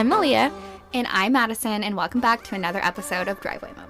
I'm Malia. And I'm Madison, and welcome back to another episode of Driveway Moment.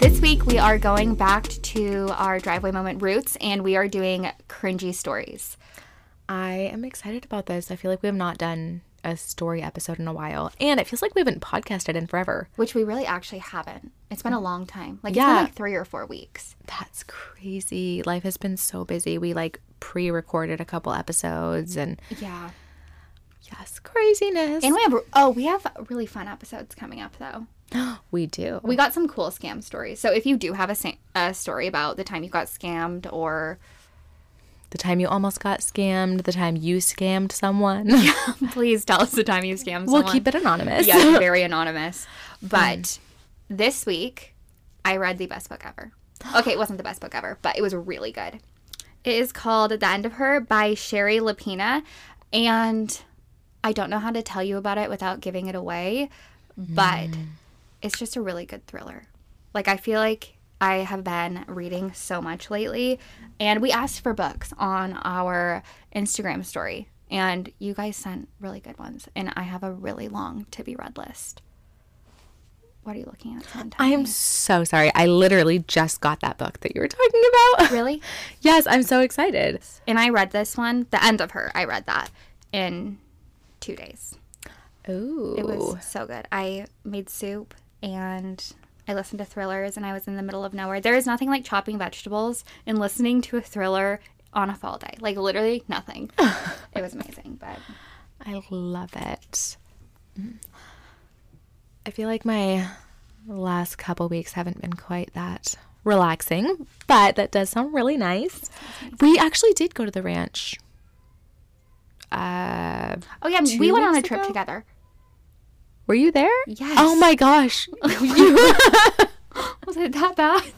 This week, we are going back to our Driveway Moment roots, and we are doing cringy stories. I am excited about this. I feel like we have not done a story episode in a while, and it feels like we haven't podcasted in forever. Which we really actually haven't. It's been a long time. Like, it's Yeah. been like three or four weeks. That's crazy. Life has been so busy. We like pre recorded a couple episodes, and Yeah. yes, craziness. And we have, oh, we have really fun episodes coming up, though. we do. We got some cool scam stories. So if you do have a, sa- a story about the time you got scammed or the time you almost got scammed, the time you scammed someone. please tell us the time you scammed someone. we'll someone. keep it anonymous. yes, very anonymous. But mm. this week, I read the best book ever. Okay, it wasn't the best book ever, but it was really good. It is called The End of Her by Shari Lapena. And I don't know how to tell you about it without giving it away, but mm. It's just a really good thriller. Like, I feel like I have been reading so much lately. And we asked for books on our Instagram story, and you guys sent really good ones. And I have a really long to be read list. What are you looking at? I am so sorry. I literally just got that book that you were talking about. really. yes, I'm so excited. And I read this one, the end of her. I read that in two days. Ooh. It was so good. I made soup and I listened to thrillers and I was in the middle of nowhere. There is nothing like chopping vegetables and listening to a thriller on a fall day. Like literally nothing. it was amazing, but I love it. I feel like my last couple weeks haven't been quite that relaxing, but that does sound really nice. We actually did go to the ranch. Uh, oh yeah, we went on a trip ago? together. Were you there? Yes. Oh my gosh. Was it that bad?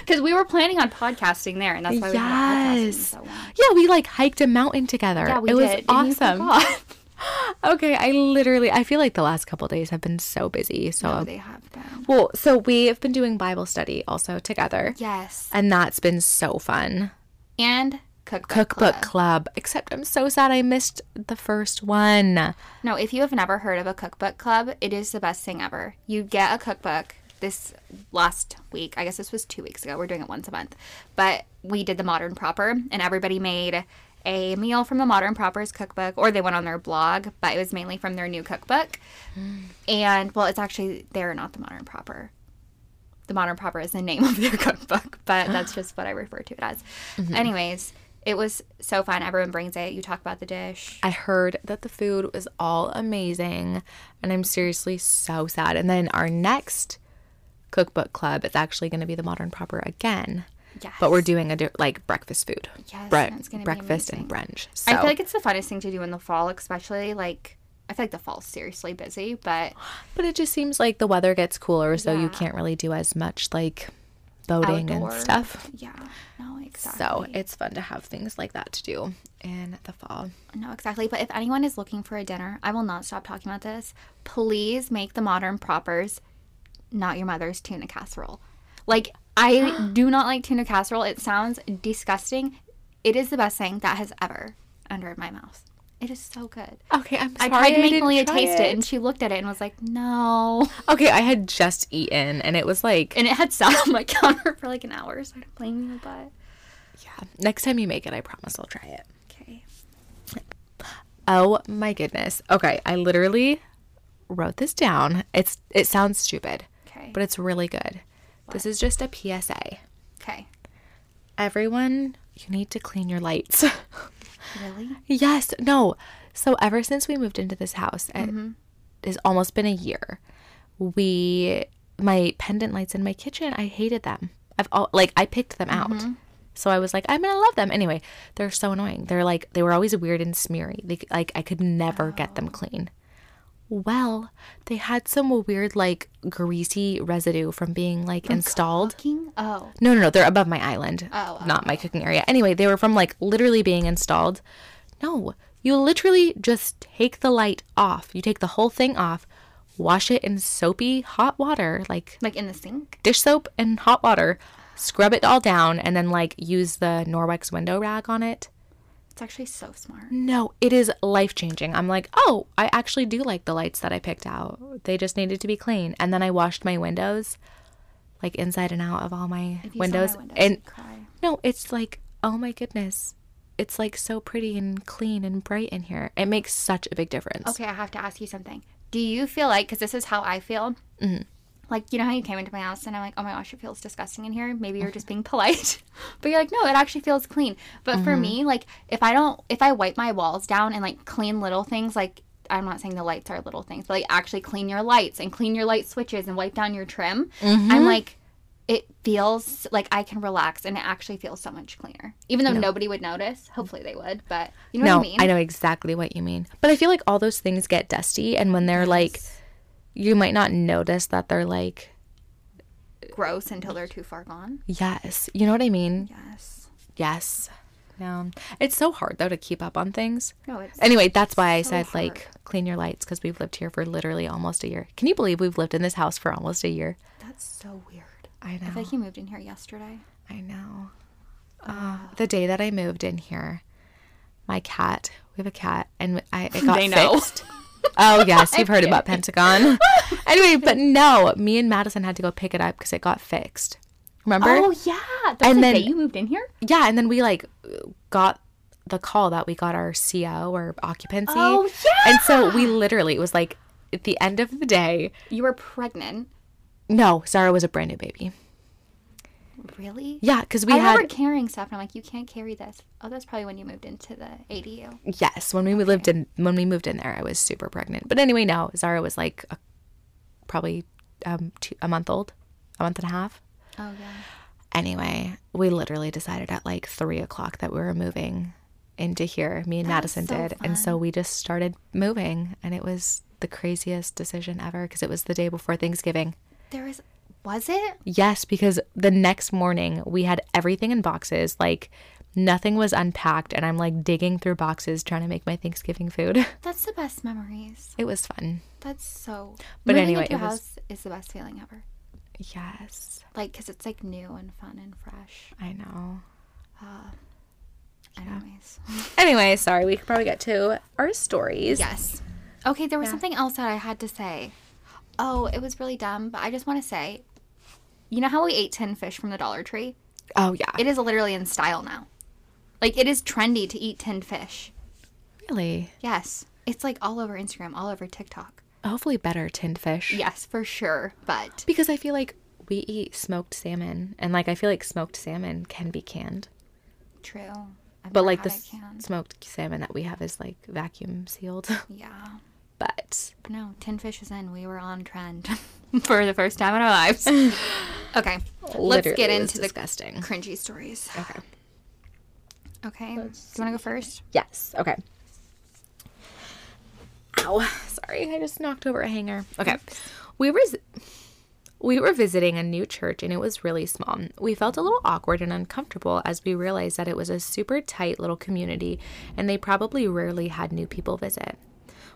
Because we were planning on podcasting there, and that's why we haven't podcasted Yes. so long. Yeah, we like hiked a mountain together. Yeah, we it was did. and you awesome. Okay, I literally I feel like the last couple days have been so busy. So Oh, they have been. well, so we have been doing Bible study also together. Yes. And that's been so fun. And cookbook, Cookbook club. club. Except I'm so sad I missed the first one. No, if you have never heard of a cookbook club, it is the best thing ever. You get a cookbook this last week. I guess this was two weeks ago. We're doing it once a month. But we did the Modern Proper, and everybody made a meal from the Modern Proper's cookbook, or they went on their blog, but it was mainly from their new cookbook. Hmm. And, well, it's actually, they're not the Modern Proper. The Modern Proper is the name of their cookbook, but that's just what I refer to it as. Mm-hmm. Anyways, it was so fun. Everyone brings it. You talk about the dish. I heard that the food was all amazing and I'm seriously so sad. And then our next cookbook club is actually going to be the modern proper again. Yes. But we're doing a like breakfast food. Yes, Bre- gonna be breakfast and brunch. So I feel like it's the funnest thing to do in the fall, especially like I feel like the fall's seriously busy, but but it just seems like the weather gets cooler so Yeah. you can't really do as much like boating outdoor and stuff. Yeah, no, exactly. So it's fun to have things like that to do in the fall. no, exactly. But if anyone is looking for a dinner, I will not stop talking about this. Please make the modern propers, not your mother's tuna casserole. Like I do not like tuna casserole. It sounds disgusting. It is the best thing that has ever entered my mouth. It is so good. Okay, I'm I tried to make Malia taste it. and she looked at it and was like, "No." Okay, I had just eaten and it was like and it had sat on my counter for like an hour, so I don't blame you, but yeah. Next time you make it, I promise I'll try it. okay. Oh my goodness. Okay, I literally wrote this down. It's it sounds stupid, Okay. but it's really good. This is just a PSA. Okay. Everyone, you need to clean your lights. Really? yes, no. So ever since we moved into this house, Mm-hmm. it has almost been a year. We my pendant lights in my kitchen, I hated them. I've all like I picked them out. Mm-hmm. So I was like, I'm gonna love them. Anyway, they're so annoying. They're like they were always weird and smeary. They, like I could never get them clean. Well, they had some weird like greasy residue from being like installed. King? Oh. No, no, no. They're above my island. Oh, oh Not my oh. cooking area. Anyway, they were from like literally being installed. No, you literally just take the light off. You take the whole thing off, wash it in soapy hot water, like Like in the sink? dish soap and hot water, scrub it all down, and then like use the Norwex window rag on it. It's actually so smart. No, it is life changing. I'm like, oh, I actually do like the lights that I picked out. They just needed to be clean. And then I washed my windows, like inside and out of all my windows. my windows, and no, it's like, oh my goodness. It's like so pretty and clean and bright in here. It makes such a big difference. Okay, I have to ask you something. Do you feel like, because this is how I feel, Mm-hmm. Like, you know how you came into my house and I'm like, oh my gosh, it feels disgusting in here? Maybe you're just being polite. but you're like, no, it actually feels clean. But for Mm-hmm. me, like, if I don't, if I wipe my walls down and like clean little things, like, I'm not saying the lights are little things, but like actually clean your lights and clean your light switches and wipe down your trim, Mm-hmm. I'm like, it feels like I can relax and it actually feels so much cleaner. Even though nobody would notice. Hopefully they would, but you know no, what I mean? I know exactly what you mean. But I feel like all those things get dusty. And when they're like, you might not notice that they're like, Gross until they're too far gone. yes. You know what I mean? Yes. Yes. No. It's so hard though to keep up on things. No, it's Anyway, that's why I so said like clean your lights because we've lived here for literally almost a year. Can you believe we've lived in this house for almost a year? that's so weird. I I know. feel like you moved in here yesterday. I know. Uh, the day that I moved in here, my cat, we have a cat, and I it got They know. Oh yes, you've heard about Pentagon. anyway, but no, me and Madison had to go pick it up because it got fixed. Remember? Oh yeah, that's And the then- day you moved in here. Yeah, and then we like got the call that we got our CO or occupancy. Oh, yeah. And so we literally it was like at the end of the day. You were pregnant. No, Zara was a brand new baby. Really? Yeah, because we I had remember carrying stuff, and I'm like, you can't carry this. Oh, that's probably when you moved into the ADU. Yes, when we lived in when we moved in there, I was super pregnant. But anyway, no, Zara was like a, probably um two, a month old, a month and a half. Oh yeah. Anyway, we literally decided at like three o'clock that we were moving into here. Me and Madison so did, and so we just started moving, and it was the craziest decision ever because it was the day before Thanksgiving. There was. Was it? Yes, because the next morning we had everything in boxes, like nothing was unpacked, and I'm like digging through boxes trying to make my Thanksgiving food. That's the best memories. It was fun. That's so. But Moving anyway, it was- house is the best feeling ever. Yes, Like, cause it's like new and fun and fresh. I know. Um anyways. Anyway, sorry, we could probably get to our stories. Yes. Okay, there was something else that I had to say. Oh, it was really dumb, but I just want to say, you know how we ate tin fish from the Dollar Tree? Oh yeah. It is literally in style now. Like it is trendy to eat tinned fish. really. Yes, it's like all over Instagram, all over TikTok. Hopefully, better tinned fish. Yes, for sure. But Because I feel like we eat smoked salmon, and like I feel like smoked salmon can be canned, true. I've but like the had it canned. smoked salmon that we have is like vacuum sealed. Yeah. But No, tin fish is in. We were on trend for the first time in our lives. okay, let's get it was into the disgusting. cringy stories. Okay. Okay, do you want to go first? Yes. Okay. Ow. Sorry, I just knocked over a hanger. Okay. We were we were visiting a new church and it was really small. We felt a little awkward and uncomfortable as we realized that it was a super tight little community and they probably rarely had new people visit.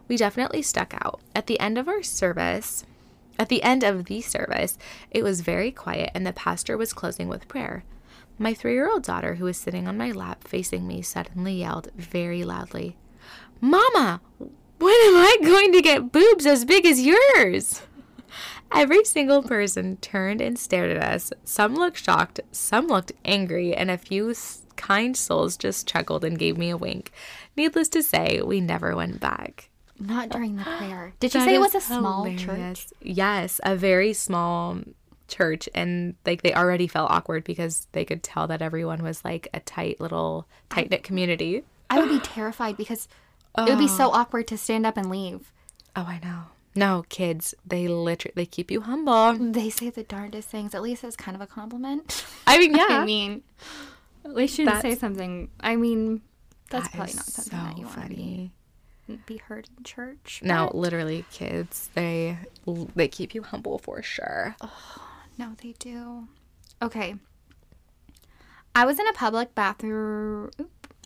We definitely stuck out. At the end of our service, at the end of the service, it was very quiet and the pastor was closing with prayer. My three year old daughter, who was sitting on my lap facing me, suddenly yelled very loudly, Mama, when am I going to get boobs as big as yours? Every single person turned and stared at us. Some looked shocked, some looked angry, and a few kind souls just chuckled and gave me a wink. Needless to say, we never went back. Not during the prayer. Did you That say it was a small church? Yes, a very small church and like they already felt awkward because they could tell that everyone was like a tight little tight knit community. I would be terrified because it would be so oh. awkward to stand up and leave. Oh, I know. No, kids, they literally they keep you humble. They say the darndest things. At least it's kind of a compliment. I mean, yeah. I mean, They should say something. I mean, that's That probably not something that you want to be, be heard in church. No, but- literally, kids. They they keep you humble for sure. No, they do. Okay. I was in a public bathroom.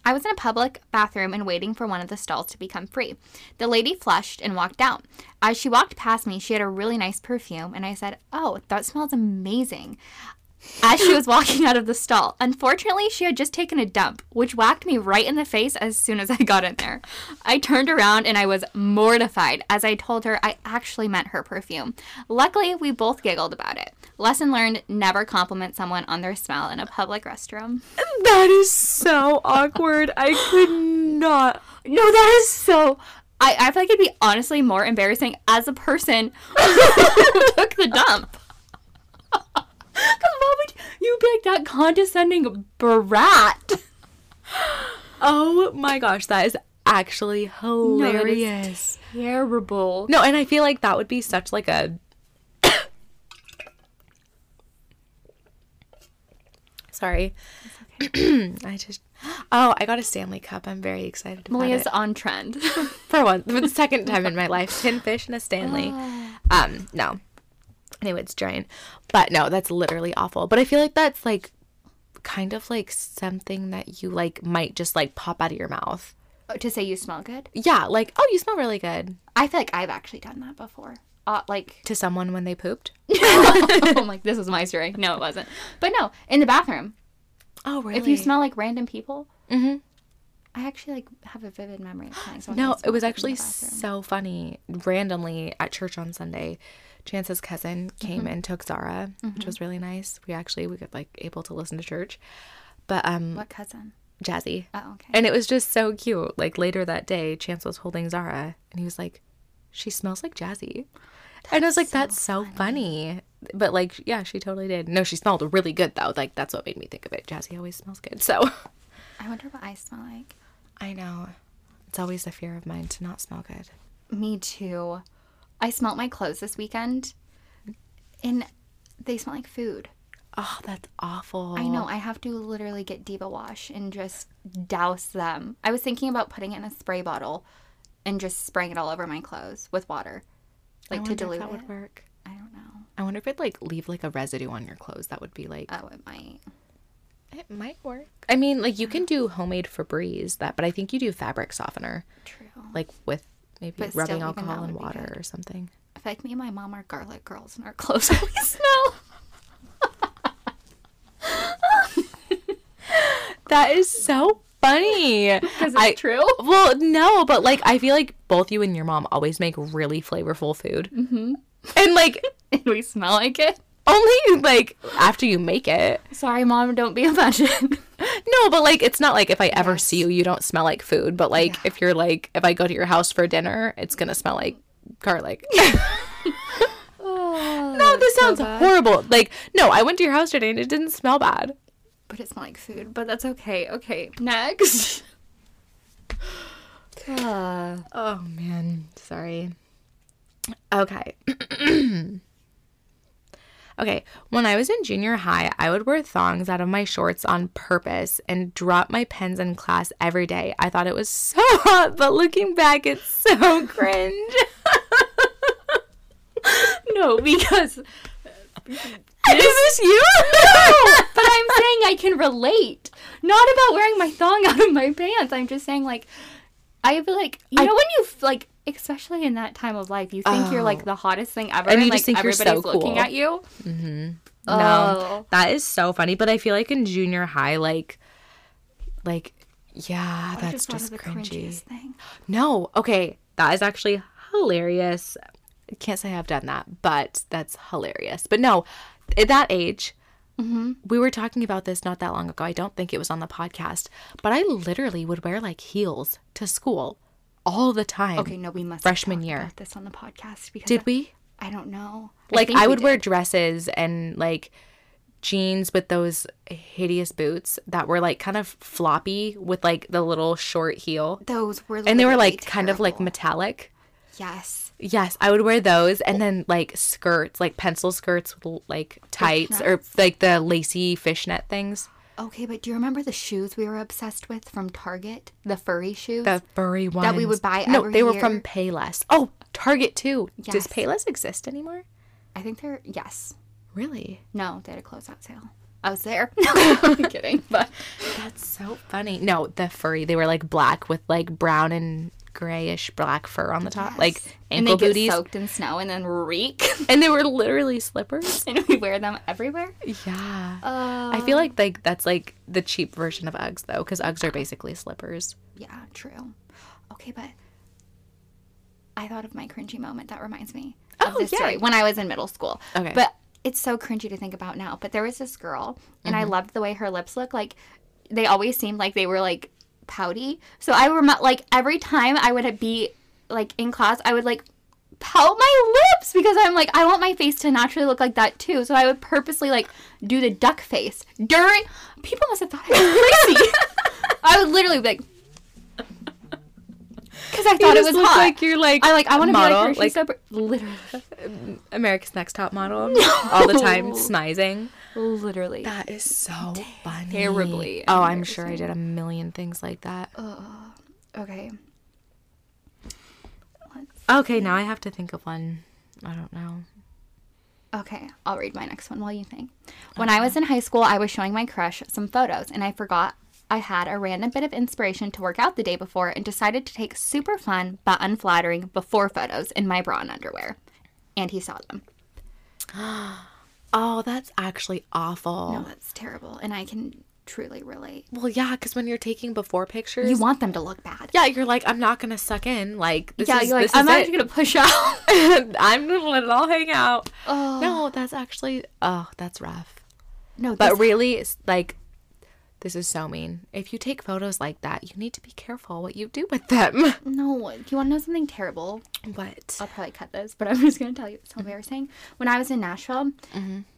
I was in a public bathroom and waiting for one of the stalls to become free. The lady flushed and walked out. As she walked past me, she had a really nice perfume, and I said, Oh, that smells amazing. As she was walking out of the stall, unfortunately, she had just taken a dump, which whacked me right in the face as soon as I got in there. I turned around and I was mortified as I told her I actually meant her perfume. Luckily, we both giggled about it. Lesson learned never compliment someone on their smell in a public restroom. That is so awkward. I could not. No, that is so. I, I feel like it'd be honestly more embarrassing as a person who took the dump. Because why would you be like that condescending brat? Oh my gosh, that is actually hilarious. Terrible. No, and I feel like that would be such like a Sorry. I just Oh, I got a Stanley Cup. I'm very excited about Malia's it. on trend. For one, for the second time in my life, tin fish and a Stanley. Um, no. It's giant. But no, that's literally awful. But I feel like that's like kind of like something that you like might just like pop out of your mouth. to say you smell good. Yeah, like, oh, you smell really good I feel like I've actually done that before. Uh, like, to someone when they pooped. I'm like, this was my story. No, it wasn't. But no, in the bathroom. Oh, really? If you smell like random people, Mhm. I actually like have a vivid memory of. No, it was actually so funny. Randomly at church on Sunday, Chance's cousin came Mm-hmm. and took Zara, which was really nice. We actually we got like able to listen to church, but um, What cousin? Jazzy, Oh, okay. and it was just so cute. Like later that day, Chance was holding Zara, and he was like, "She smells like Jazzy," and I was like, "That's so funny." But like, yeah, she totally did. No, she smelled really good though. Like that's what made me think of it. Jazzy always smells good, so I wonder what I smell like. I know it's always a fear of mine to not smell good. Me too. I smelt my clothes this weekend, and they smell like food. Oh, that's awful. I know. I have to literally get Diva Wash and just douse them. I was thinking about putting it in a spray bottle and just spraying it all over my clothes with water, like to wonder if dilute that it. would work. I don't know. I wonder if it'd like leave like a residue on your clothes. That would be like Oh, it might. it might work. I mean, like you can do homemade Febreze that, but I think you do fabric softener, True. like with maybe But still, rubbing that alcohol and water or something. I feel like me and my mom are garlic girls, and our clothes always smell. That is so funny. Because it's I- true. Well, no, but like I feel like both you and your mom always make really flavorful food, mm-hmm. and like and we smell like it. Only like after you make it. Sorry, mom. Don't be offended. No, but like it's not like if I ever see you, you don't smell like food. But like if you're like if I go to your house for dinner, it's gonna smell like garlic. no, this sounds horrible. Like no, I went to your house today and it didn't smell bad. but it smelled like food. But that's okay. Okay, next. Uh, Oh man, sorry. Okay. okay, when I was in junior high, I would wear thongs out of my shorts on purpose and drop my pens in class every day. I thought it was so hot, but looking back, it's so cringe. no, because This, Is this you? but I'm saying I can relate. Not about wearing my thong out of my pants. I'm just saying like I feel like you I- know when you like especially in that time of life, you think you're like the hottest thing ever, And you like just think you're so everybody's looking cool. at you. No, Oh. that is so funny. But I feel like in junior high, like, like, yeah, I that's just just, thought of the cringy. thing. No, okay, that is actually hilarious. I can't say I've done that, but that's hilarious. But no, at that age, Mm-hmm. we were talking about this not that long ago. I don't think it was on the podcast, but I literally would wear like heels to school all the time. Okay, no, we must Freshman year. about this on the podcast because Did we? I don't know. Like I we would wear dresses and like jeans with those hideous boots that were like kind of floppy with like the little short heel. those were And they were like kind of like metallic. yes. Yes, I would wear those and then like skirts, like pencil skirts with like tights or like the lacy fishnet things. Okay, but do you remember the shoes we were obsessed with from Target? The furry shoes? The furry ones That we would buy No, they were year. from Payless. Oh, Target too. Does Payless exist anymore? I think they're yes. Really? No, they had a closeout sale. I was there. I'm kidding, but That's so funny. No, the furry. They were like black with like brown and grayish black fur on the top, like and ankle they booties. get soaked in snow and then reek, and they were literally slippers. and we wear them everywhere. Yeah. Uh, I feel like like that's like the cheap version of Uggs though, because Uggs are basically slippers. yeah, true. Okay, but I thought of my cringy moment. That reminds me of Oh, this yay. story when I was in middle school. Okay. but it's so cringy to think about now. But there was this girl, and I loved the way her lips looked. Like they always seemed like they were like pouty. So I remember like every time I would be like in class, I would like pout my lips because I'm like I want my face to naturally look like that too. So I would purposely like do the duck face during. People must have thought I was crazy. I would literally be like. Because I thought it was hot. like you're, like, I like I want to be like model, like- literally, America's Next Top Model all the time, smizing. Literally. That is so funny. Terribly Oh, I'm sure I did a million things like that. Okay. Okay, now I have to think of one. I don't know. Okay, I'll read my next one while you think. When I was in high school, I was showing my crush some photos, and I forgot I had a random bit of inspiration to work out the day before and decided to take super fun but unflattering before photos in my bra and underwear. And he saw them. Oh, that's actually awful. No, that's terrible. And I can truly relate. Well, yeah, because when you're taking before pictures, You want them to look bad. yeah, you're like, I'm not gonna suck in. Like, this yeah, is, you're like, I'm actually going to push out. I'm gonna let it all hang out. Oh. No, that's actually, oh, that's rough. no, But really, like, this is so mean. If you take photos like that, you need to be careful what you do with them. no, do you want to know something terrible? What? I'll probably cut this, but I'm just gonna tell you it's so embarrassing. When I was in Nashville,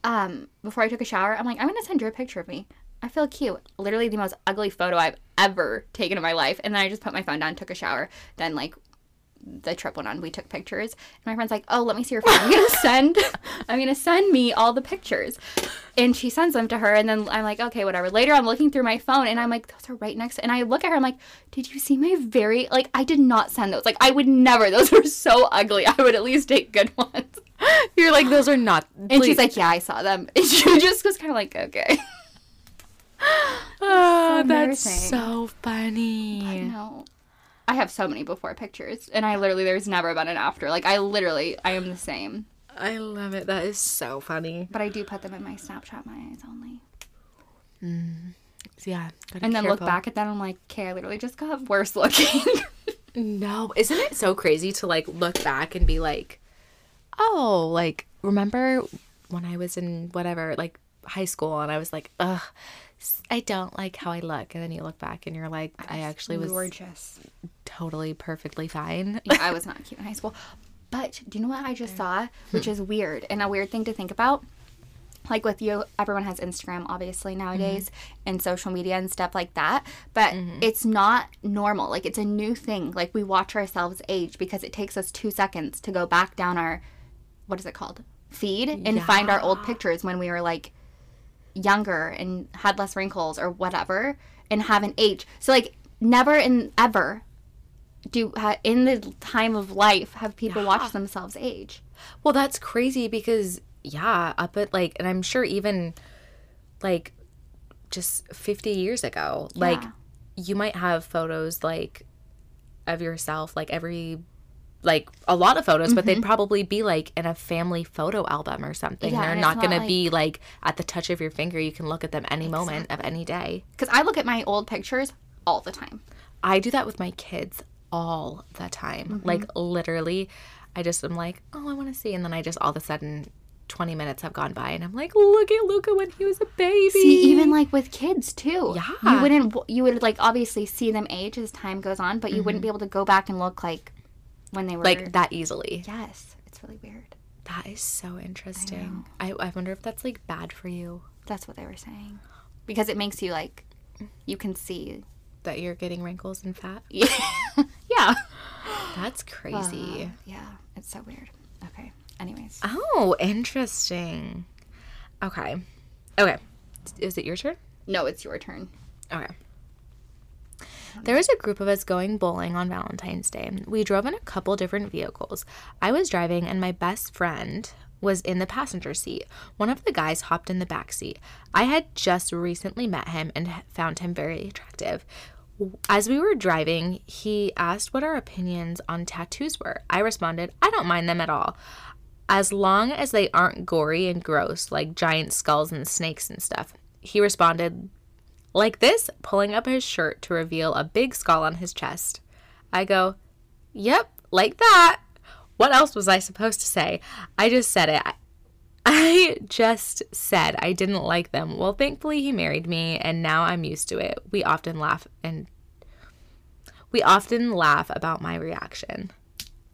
um, before I took a shower, I'm like, I'm gonna send you a picture of me. I feel cute. Literally the most ugly photo I've ever taken in my life. And then I just put my phone down, took a shower. Then like the trip went on, we took pictures. And my friend's like, Oh, let me see your phone. I'm gonna send I'm gonna send me all the pictures. And she sends them to her and then I'm like, okay, whatever. Later I'm looking through my phone and I'm like, those are right next and I look at her, I'm like, Did you see my very like I did not send those. Like I would never. Those were so ugly. I would at least take good ones. You're like, those are not. And she's like, Yeah, I saw them. And she just was kinda like, Okay. oh, so that's so funny. No. I have so many before pictures, and I literally there's never been an after. Like I literally I am the same, I love it. That is so funny. but I do put them in my Snapchat, my eyes only, Mm. Yeah. and be then look back at that. I'm like, okay, I literally just got worse looking. No, isn't it so crazy to like look back and be like, oh, like remember when I was in whatever like high school and I was like, ugh, s- I don't like how I look, and then you look back and you're like, I actually was gorgeous. totally perfectly fine. Yeah, I was not cute in high school. But do you know what I just saw, which hmm. is weird and a weird thing to think about? Like with you, everyone has Instagram obviously nowadays mm-hmm. and social media and stuff like that. But mm-hmm. it's not normal. Like it's a new thing. Like we watch ourselves age because it takes us two seconds to go back down our, what is it called? Feed and find our old pictures when we were like younger and had less wrinkles or whatever and haven't aged. So like never and ever do ha, in the time of life have people watch themselves age. Well, that's crazy because yeah, up at like, and I'm sure even like just 50 years ago, like Yeah. you might have photos like of yourself, like every like a lot of photos, but they'd probably be like in a family photo album or something. Mm-hmm. Yeah, They're not not gonna like- be like at the touch of your finger. You can look at them any moment of any day. Because I look at my old pictures all the time. I do that with my kids all the time. Mm-hmm. Like literally, I just am like, oh, I want to see, and then I just all of a sudden, twenty minutes have gone by, and I'm like, look at Luca when he was a baby. See, even like with kids too. Yeah. You wouldn't. You would like obviously see them age as time goes on, but you wouldn't be able to go back and look like when they were like that easily. Yes, it's really weird. That is so interesting. I, I wonder if that's like bad for you That's what they were saying. Because it makes you like, you can see. that you're getting wrinkles and fat. Yeah. yeah. That's crazy. Yeah. It's so weird. Okay. Anyways. oh, interesting. Okay, okay. Is it your turn? No, it's your turn. Okay. There was a group of us going bowling on Valentine's Day. We drove in a couple different vehicles. I was driving, and my best friend was in the passenger seat. One of the guys hopped in the back seat. I had just recently met him and found him very attractive. As we were driving, he asked what our opinions on tattoos were. I responded, I don't mind them at all. As long as they aren't gory and gross, like giant skulls and snakes and stuff. He responded, like this, pulling up his shirt to reveal a big skull on his chest. I go, Yep, like that. What else was I supposed to say? I just said it. I just said I didn't like them. Well, thankfully he married me and now I'm used to it. We often laugh and we often laugh about my reaction.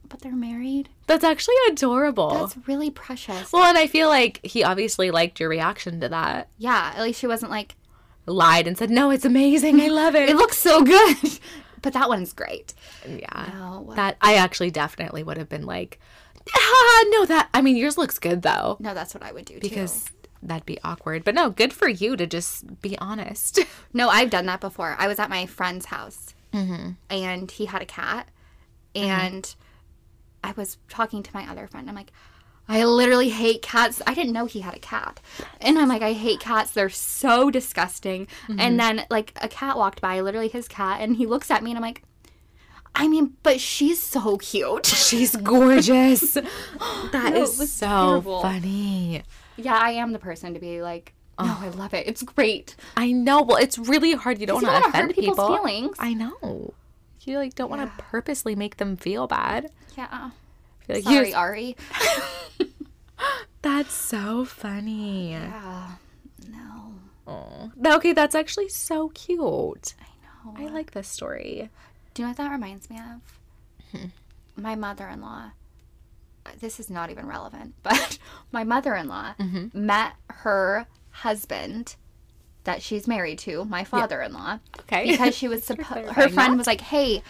But they're married. That's actually adorable. That's really precious. well, and I feel like he obviously liked your reaction to that. yeah, at least she wasn't like, Lied and said, "No, it's amazing. I love it." it looks so good. but that one's great. Yeah. No. That I actually definitely would have been like, ah, no, that I mean yours looks good though. No, that's what I would do Because too. that'd be awkward. But no, good for you to just be honest. No, I've done that before. I was at my friend's house and he had a cat. And I was talking to my other friend. I'm like, I literally hate cats. I didn't know he had a cat. And I'm like, I hate cats. They're so disgusting. And mm-hmm. then, like, a cat walked by, literally his cat, and he looks at me and I'm like, I mean, but she's so cute. She's gorgeous. That No, is so terrible. funny. yeah, I am the person to be like, no, I love it. It's great. I know. Well, it's really hard. You don't want to offend people's people. feelings. I know. You like don't want to purposely make them feel bad. Yeah. Like Sorry, Ari. That's so funny. Yeah. No. Oh. Okay, that's actually so cute. I know. I like this story. Do you know what that reminds me of? Hmm. My mother in law. This is not even relevant, but my mother in law mm-hmm. met her husband that she's married to, my father in law, Okay. because she was supposed. Her friend was like, "Hey,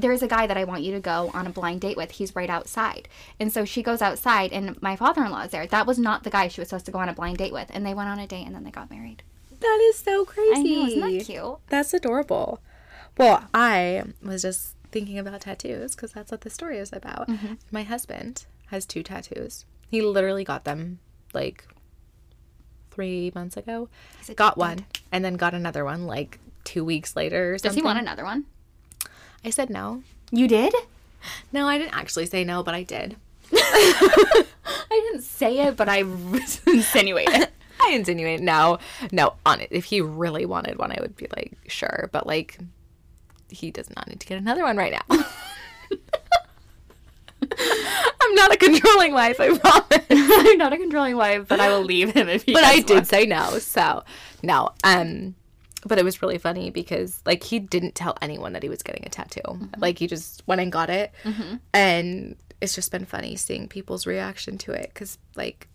there's a guy that I want you to go on a blind date with. He's right outside." And so she goes outside, and my father-in-law is there. That was not the guy she was supposed to go on a blind date with, and they went on a date, and then they got married. That is so crazy. I know, isn't that cute? That's adorable. Well, I was just thinking about tattoos because that's what the story is about. Mm-hmm. My husband has two tattoos. He literally got them like three months ago. Got one and then got another one like two weeks later or Does he want another one? I said no. You did? No, I didn't actually say no, but I did. I didn't say it, but I insinuated. I insinuate no, no. On it, if he really wanted one, I would be like, sure, but like, he does not need to get another one right now. I'm not a controlling wife, I promise. I'm not a controlling wife, but I will leave him if he. But I did one. say no, so no. Um, but it was really funny because like he didn't tell anyone that he was getting a tattoo. Mm-hmm. Like he just went and got it, mm-hmm. and it's just been funny seeing people's reaction to it because like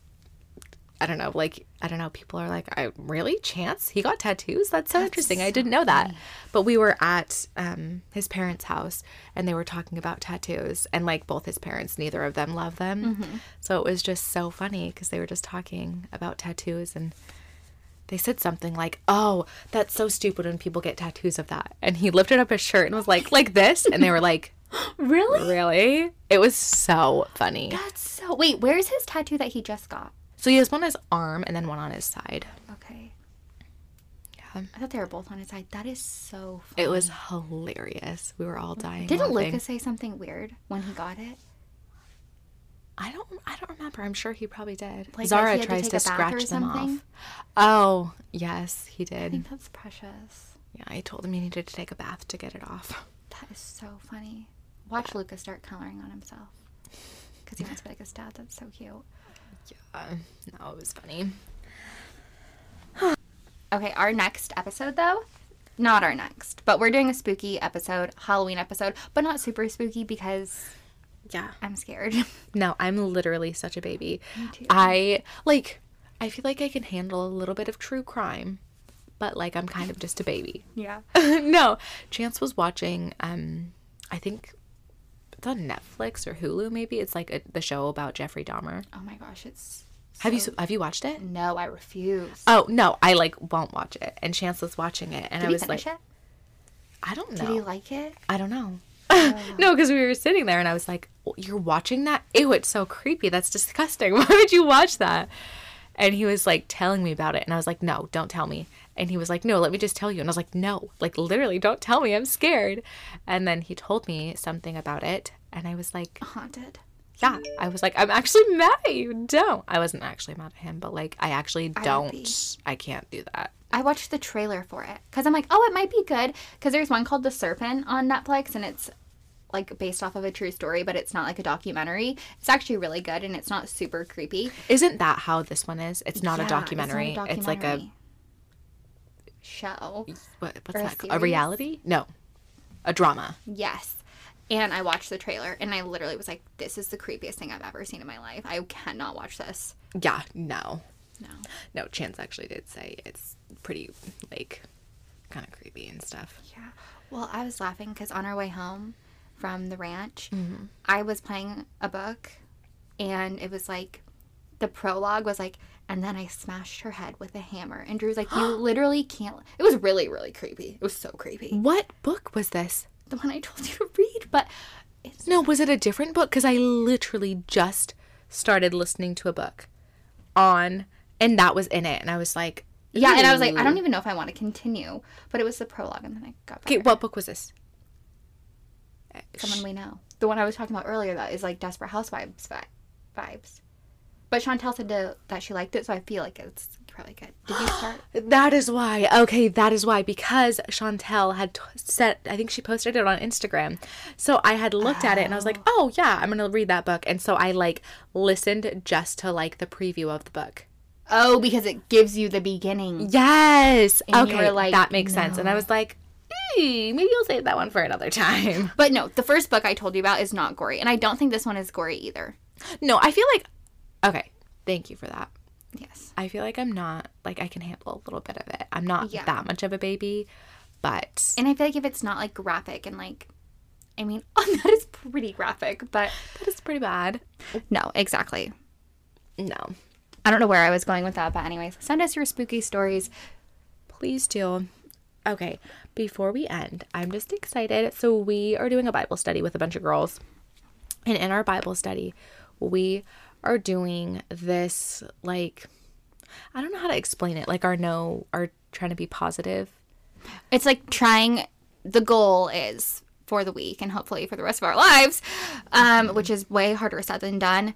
I don't know, like I don't know, people are like, I really chance he got tattoos. That's so interesting. I didn't know that. But we were at um, his parents' house and they were talking about tattoos, and like both his parents, neither of them love them. Mm-hmm. So it was just so funny because they were just talking about tattoos and. They said something like, "Oh, that's so stupid when people get tattoos of that." And he lifted up his shirt and was like, "Like this," and they were like, Really? "Really?" It was so funny. That's so. Wait, where's his tattoo that he just got? So he has one on his arm and then one on his side. Okay. Yeah. I thought they were both on his side. That is so funny. It was hilarious. We were all dying. Didn't laughing. Lucas say something weird when he got it? I don't. I don't remember. I'm sure he probably did. Like, Zara to tries to, or scratch them off. Oh yes, he did. I think that's precious. Yeah, I told him he needed to take a bath to get it off. That is so funny. Watch Lucas start coloring on himself. Because he wants to be like his dad. That's so cute. Yeah, no, it was funny. Okay, our next episode though, not our next, but we're doing a spooky episode, Halloween episode, but not super spooky because Yeah. I'm scared. No, I'm literally such a baby. too. I like. I feel like I can handle a little bit of true crime, but like I'm kind of just a baby. yeah. no, Chance was watching. Um, I think it's on Netflix or Hulu. Maybe it's like a, the show about Jeffrey Dahmer. Oh my gosh, it's Have you have you watched it? No, I refuse. Oh no, I like won't watch it. And Chance was watching it, and Did I was like, it? I don't know. Did he like it? I don't know. no, because we were sitting there and I was like, oh, You're watching that? Ew, it's so creepy. That's disgusting. Why would you watch that? And he was like telling me about it. And I was like, No, don't tell me. And he was like, No, let me just tell you. And I was like, No, like literally, don't tell me. I'm scared. And then he told me something about it. And I was like, uh-huh, Haunted. Yeah. I was like, I'm actually mad at you. Don't. I wasn't actually mad at him, but like, I actually don't. I can't do that. I watched the trailer for it because I'm like, oh, it might be good. Because there's one called The Serpent on Netflix, and it's like based off of a true story, but it's not like a documentary. It's actually really good, and it's not super creepy. Isn't that how this one is? It's not, Yeah, a, documentary. It's, not It's like a documentary. show. what, what's a that? called? A reality? No, a drama. Yes. And I watched the trailer, and I literally was like, this is the creepiest thing I've ever seen in my life. I cannot watch this. Yeah, no, No. no. Chance actually did say it's pretty like kind of creepy and stuff. Yeah. Well, I was laughing because on our way home from the ranch, Mm-hmm. I was playing a book, and it was like, the prologue was like, and then I smashed her head with a hammer. And Drew's like, you literally can't. It was really, really creepy. It was so creepy. What book was this? The one I told you to read, but it's No, was it a different book? Because I literally just started listening to a book on, and that was in it, and I was like, yeah. And I was like, I don't even know if I want to continue, but it was the prologue, and then I got Okay, what book was this? someone we know. The one I was talking about earlier that is like Desperate Housewives vibes. But Chantel said to, that she liked it, so I feel like it's probably good. Did you start? That is why. Okay, that is why. Because Chantel had t- set, I think she posted it on Instagram. So I had looked at it and I was like, oh, yeah, I'm going to read that book. And so I like listened just to like the preview of the book. oh, because it gives you the beginning. Yes. And okay, like, that makes sense. And I was like, "Eh, maybe you'll save that one for another time. But no, the first book I told you about is not gory, and I don't think this one is gory either. No, I feel like, okay, thank you for that. Yes. I feel like I'm not, like, I can handle a little bit of it. I'm not Yeah. that much of a baby, but And I feel like if it's not like graphic and like, I mean, oh, that is pretty graphic, but that is pretty bad. no, exactly. No. I don't know where I was going with that, but anyways, send us your spooky stories. Please do. Okay, before we end, I'm just excited. So, we are doing a Bible study with a bunch of girls. And in our Bible study, we are doing this, like, I don't know how to explain it. Like, our no, are trying to be positive. It's like trying. The goal is for the week and hopefully for the rest of our lives, um, which is way harder said than done,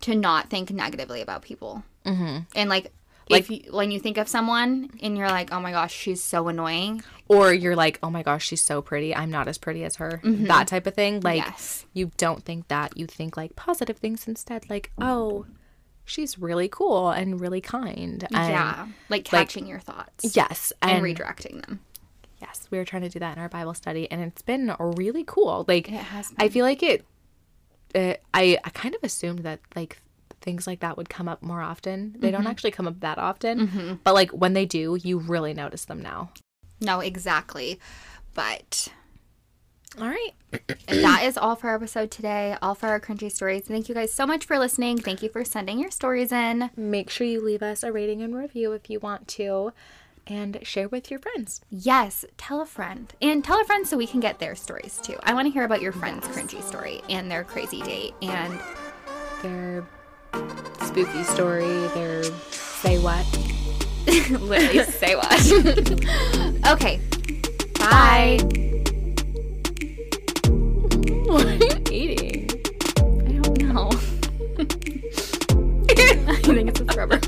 to not think negatively about people. Mm-hmm. And like, if you, when you think of someone and you're like, oh my gosh, she's so annoying, Or you're like, oh my gosh, she's so pretty. I'm not as pretty as her. That type of thing. Like, Yes. you don't think that. You think like positive things instead. Like, oh, she's really cool and really kind. And yeah, like catching your thoughts Yes. and, And, redirecting them. yes, we were trying to do that in our Bible study, and it's been really cool. Like, It has I feel like it. Uh, I I kind of assumed that like things like that would come up more often. They don't mm-hmm. actually come up that often, mm-hmm. but like when they do, you really notice them now. No, exactly. But All right. that is all for our episode today, all for our cringy stories. Thank you guys so much for listening. Thank you for sending your stories in. Make sure you leave us a rating and review if you want to, and share with your friends. Yes, tell a friend. And tell a friend so we can get their stories too. I want to hear about your friend's cringy story and their crazy date. And Their spooky story, They're say what. Literally, say what. okay. Bye. What are you eating? I don't know. I think it's a rubber.